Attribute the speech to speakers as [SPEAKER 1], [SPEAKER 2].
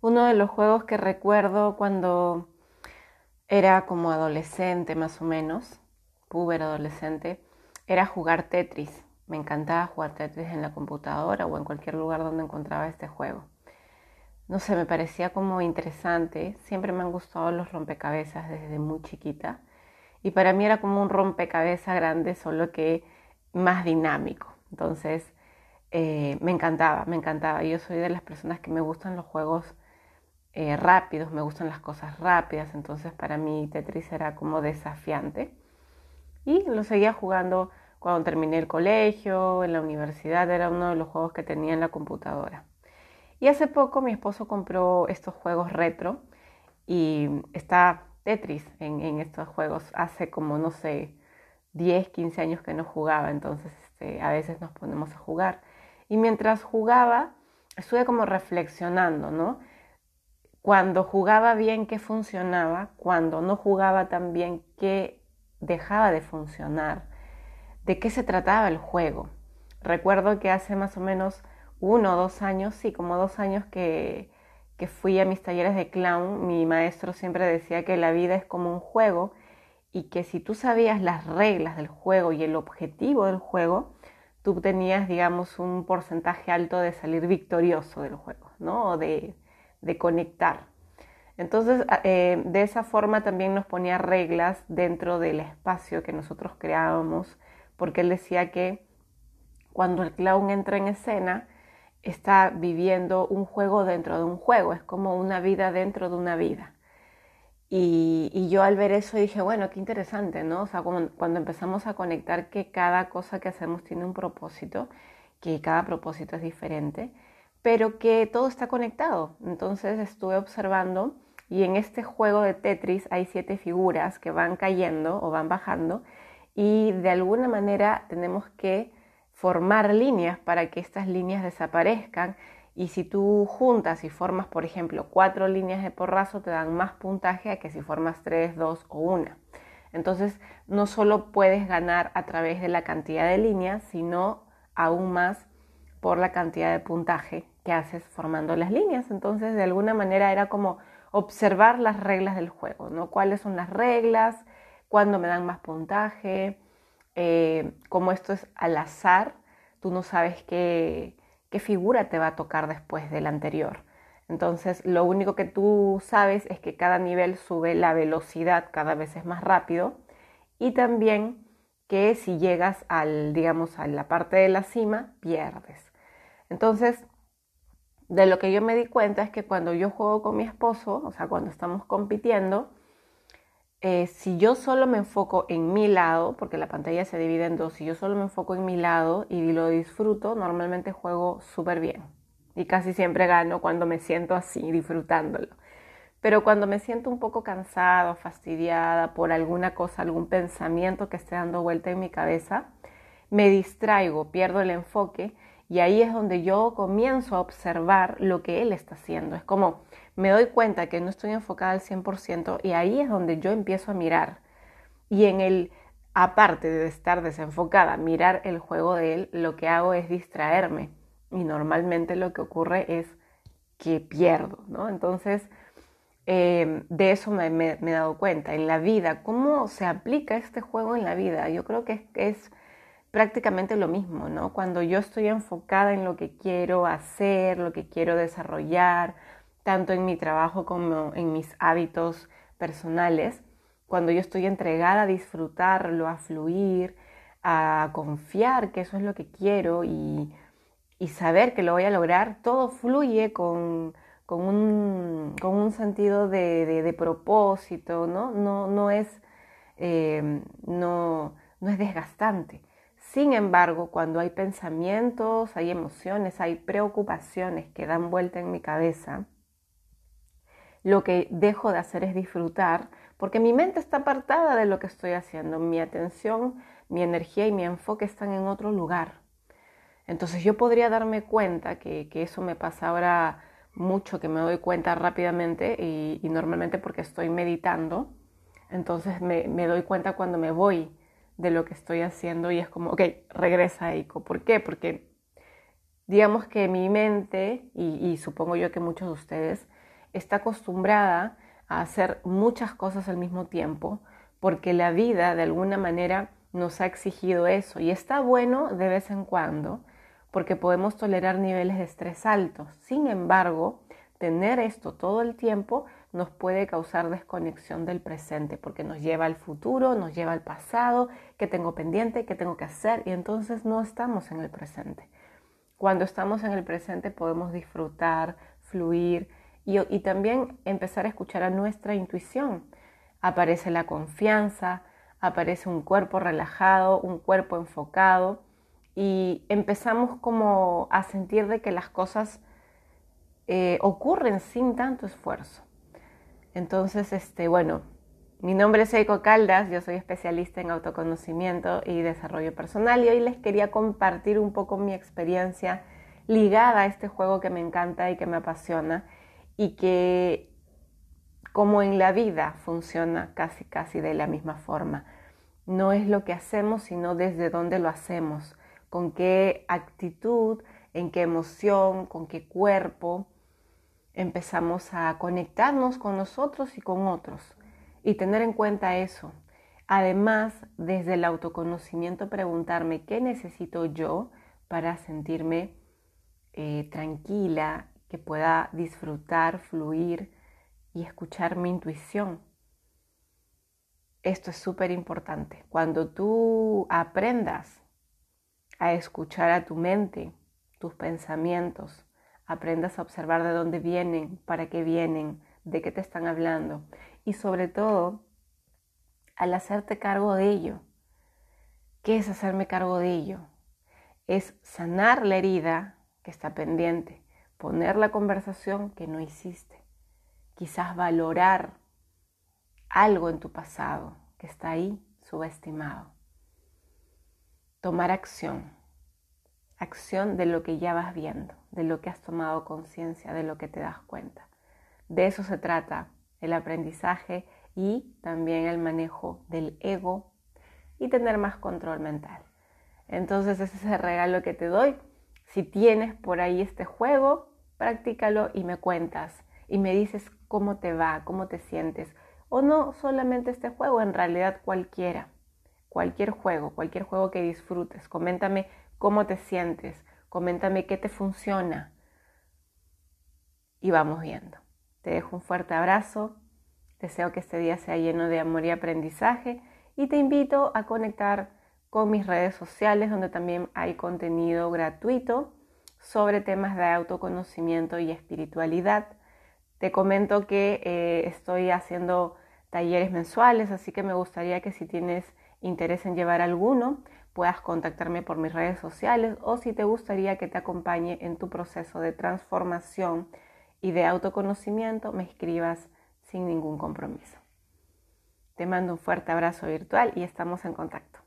[SPEAKER 1] Uno de los juegos que recuerdo cuando era como adolescente más o menos, puber adolescente, era jugar Tetris. Me encantaba jugar Tetris en la computadora o en cualquier lugar donde encontraba este juego. No sé, me parecía como interesante. Siempre me han gustado los rompecabezas desde muy chiquita. Y para mí era como un rompecabezas grande, solo que más dinámico. Entonces, eh, me encantaba, me encantaba. Yo soy de las personas que me gustan los juegos eh, rápidos, me gustan las cosas rápidas. Entonces, para mí Tetris era como desafiante. Y lo seguía jugando cuando terminé el colegio, en la universidad, era uno de los juegos que tenía en la computadora. Y hace poco mi esposo compró estos juegos retro y está Tetris en, estos juegos. Hace como, no sé, 10, 15 años que no jugaba, entonces este, a veces nos ponemos a jugar. Y mientras jugaba, estuve como reflexionando, ¿no? Cuando jugaba bien, ¿qué funcionaba? Cuando no jugaba tan bien, ¿qué dejaba de funcionar? de qué se trataba el juego. Recuerdo que hace más o menos uno o dos años, sí, como dos años que, que fui a mis talleres de clown, mi maestro siempre decía que la vida es como un juego y que si tú sabías las reglas del juego y el objetivo del juego, tú tenías, digamos, un porcentaje alto de salir victorioso del juego, ¿no? De, de conectar. Entonces, eh, de esa forma también nos ponía reglas dentro del espacio que nosotros creábamos porque él decía que cuando el clown entra en escena, está viviendo un juego dentro de un juego, es como una vida dentro de una vida. Y, yo al ver eso dije, bueno, qué interesante, ¿no? O sea, cuando, empezamos a conectar que cada cosa que hacemos tiene un propósito, que cada propósito es diferente, pero que todo está conectado. Entonces estuve observando y en este juego de Tetris hay siete figuras que van cayendo o van bajando y de alguna manera tenemos que formar líneas para que estas líneas desaparezcan y si tú juntas y formas, por ejemplo, cuatro líneas de porrazo, te dan más puntaje que si formas tres, dos o una. Entonces, no solo puedes ganar a través de la cantidad de líneas, sino aún más por la cantidad de puntaje que haces formando las líneas. Entonces, de alguna manera era como observar las reglas del juego, ¿no? ¿Cuáles son las reglas? cuándo me dan más puntaje, eh, como esto es al azar, tú no sabes qué, qué figura te va a tocar después del anterior. Entonces, lo único que tú sabes es que cada nivel sube la velocidad cada vez es más rápido y también que si llegas al, digamos, a la parte de la cima, pierdes. Entonces, de lo que yo me di cuenta es que cuando yo juego con mi esposo, o sea, cuando estamos compitiendo, eh, si yo solo me enfoco en mi lado, porque la pantalla se divide en dos, si yo solo me enfoco en mi lado y lo disfruto, normalmente juego súper bien. Y casi siempre gano cuando me siento así, disfrutándolo. Pero cuando me siento un poco cansada, fastidiada por alguna cosa, algún pensamiento que esté dando vuelta en mi cabeza, me distraigo, pierdo el enfoque y ahí es donde yo comienzo a observar lo que él está haciendo. Es como me doy cuenta que no estoy enfocada al 100% y ahí es donde yo empiezo a mirar. Y en el, aparte de estar desenfocada, mirar el juego de él, lo que hago es distraerme. Y normalmente lo que ocurre es que pierdo, ¿no? Entonces, em, de eso me, he dado cuenta. En la vida, ¿cómo se aplica este juego en la vida? Yo creo que es prácticamente lo mismo, ¿no? Cuando yo estoy enfocada en lo que quiero hacer, lo que quiero desarrollar, tanto en mi trabajo como en mis hábitos personales, cuando yo estoy entregada a disfrutarlo, a fluir, a confiar que eso es lo que quiero y, saber que lo voy a lograr, todo fluye con, un, sentido de, propósito, ¿no? No, es, eh, no, no es desgastante. Sin embargo, cuando hay pensamientos, hay emociones, hay preocupaciones que dan vuelta en mi cabeza, lo que dejo de hacer es disfrutar, porque mi mente está apartada de lo que estoy haciendo, mi atención, mi energía y mi enfoque están en otro lugar. Entonces yo podría darme cuenta que, eso me pasa ahora mucho, que me doy cuenta rápidamente y, normalmente porque estoy meditando, entonces me, doy cuenta cuando me voy de lo que estoy haciendo y es como, ok, regresa Eiko. ¿Por qué? Porque digamos que mi mente, y supongo yo que muchos de ustedes, está acostumbrada a hacer muchas cosas al mismo tiempo porque la vida de alguna manera nos ha exigido eso y está bueno de vez en cuando porque podemos tolerar niveles de estrés altos. Sin embargo, tener esto todo el tiempo nos puede causar desconexión del presente porque nos lleva al futuro, nos lleva al pasado, que tengo pendiente, que tengo que hacer y entonces no estamos en el presente. Cuando estamos en el presente podemos disfrutar, fluir y, y también empezar a escuchar a nuestra intuición. Aparece la confianza, aparece un cuerpo relajado, un cuerpo enfocado y empezamos como a sentir de que las cosas eh, ocurren sin tanto esfuerzo. Entonces, este, bueno, mi nombre es Eiko Caldas, yo soy especialista en autoconocimiento y desarrollo personal y hoy les quería compartir un poco mi experiencia ligada a este juego que me encanta y que me apasiona y que como en la vida funciona casi casi de la misma forma. No es lo que hacemos, sino desde dónde lo hacemos con qué actitud, en qué emoción, con qué cuerpo empezamos a conectarnos con nosotros y con otros y tener en cuenta eso. Además, desde el autoconocimiento, preguntarme qué necesito yo para sentirme eh, tranquila, que pueda disfrutar, fluir y escuchar mi intuición. Esto es súper importante. Cuando tú aprendas a escuchar a tu mente, tus pensamientos, aprendas a observar de dónde vienen, para qué vienen, de qué te están hablando y sobre todo al hacerte cargo de ello. ¿Qué es hacerme cargo de ello? Es sanar la herida que está pendiente, poner la conversación que no hiciste, quizás valorar algo en tu pasado que está ahí subestimado tomar acción. Acción de lo que ya vas viendo, de lo que has tomado conciencia, de lo que te das cuenta. De eso se trata el aprendizaje y también el manejo del ego y tener más control mental. Entonces ese es el regalo que te doy. Si tienes por ahí este juego, practícalo y me cuentas y me dices cómo te va, cómo te sientes. O no solamente este juego, en realidad cualquiera cualquier juego, cualquier juego que disfrutes. Coméntame cómo te sientes, coméntame qué te funciona y vamos viendo. Te dejo un fuerte abrazo, deseo que este día sea lleno de amor y aprendizaje y te invito a conectar con mis redes sociales donde también hay contenido gratuito sobre temas de autoconocimiento y espiritualidad. Te comento que eh, estoy haciendo talleres mensuales, así que me gustaría que si tienes interés en llevar alguno, puedas contactarme por mis redes sociales o si te gustaría que te acompañe en tu proceso de transformación y de autoconocimiento, me escribas sin ningún compromiso. Te mando un fuerte abrazo virtual y estamos en contacto.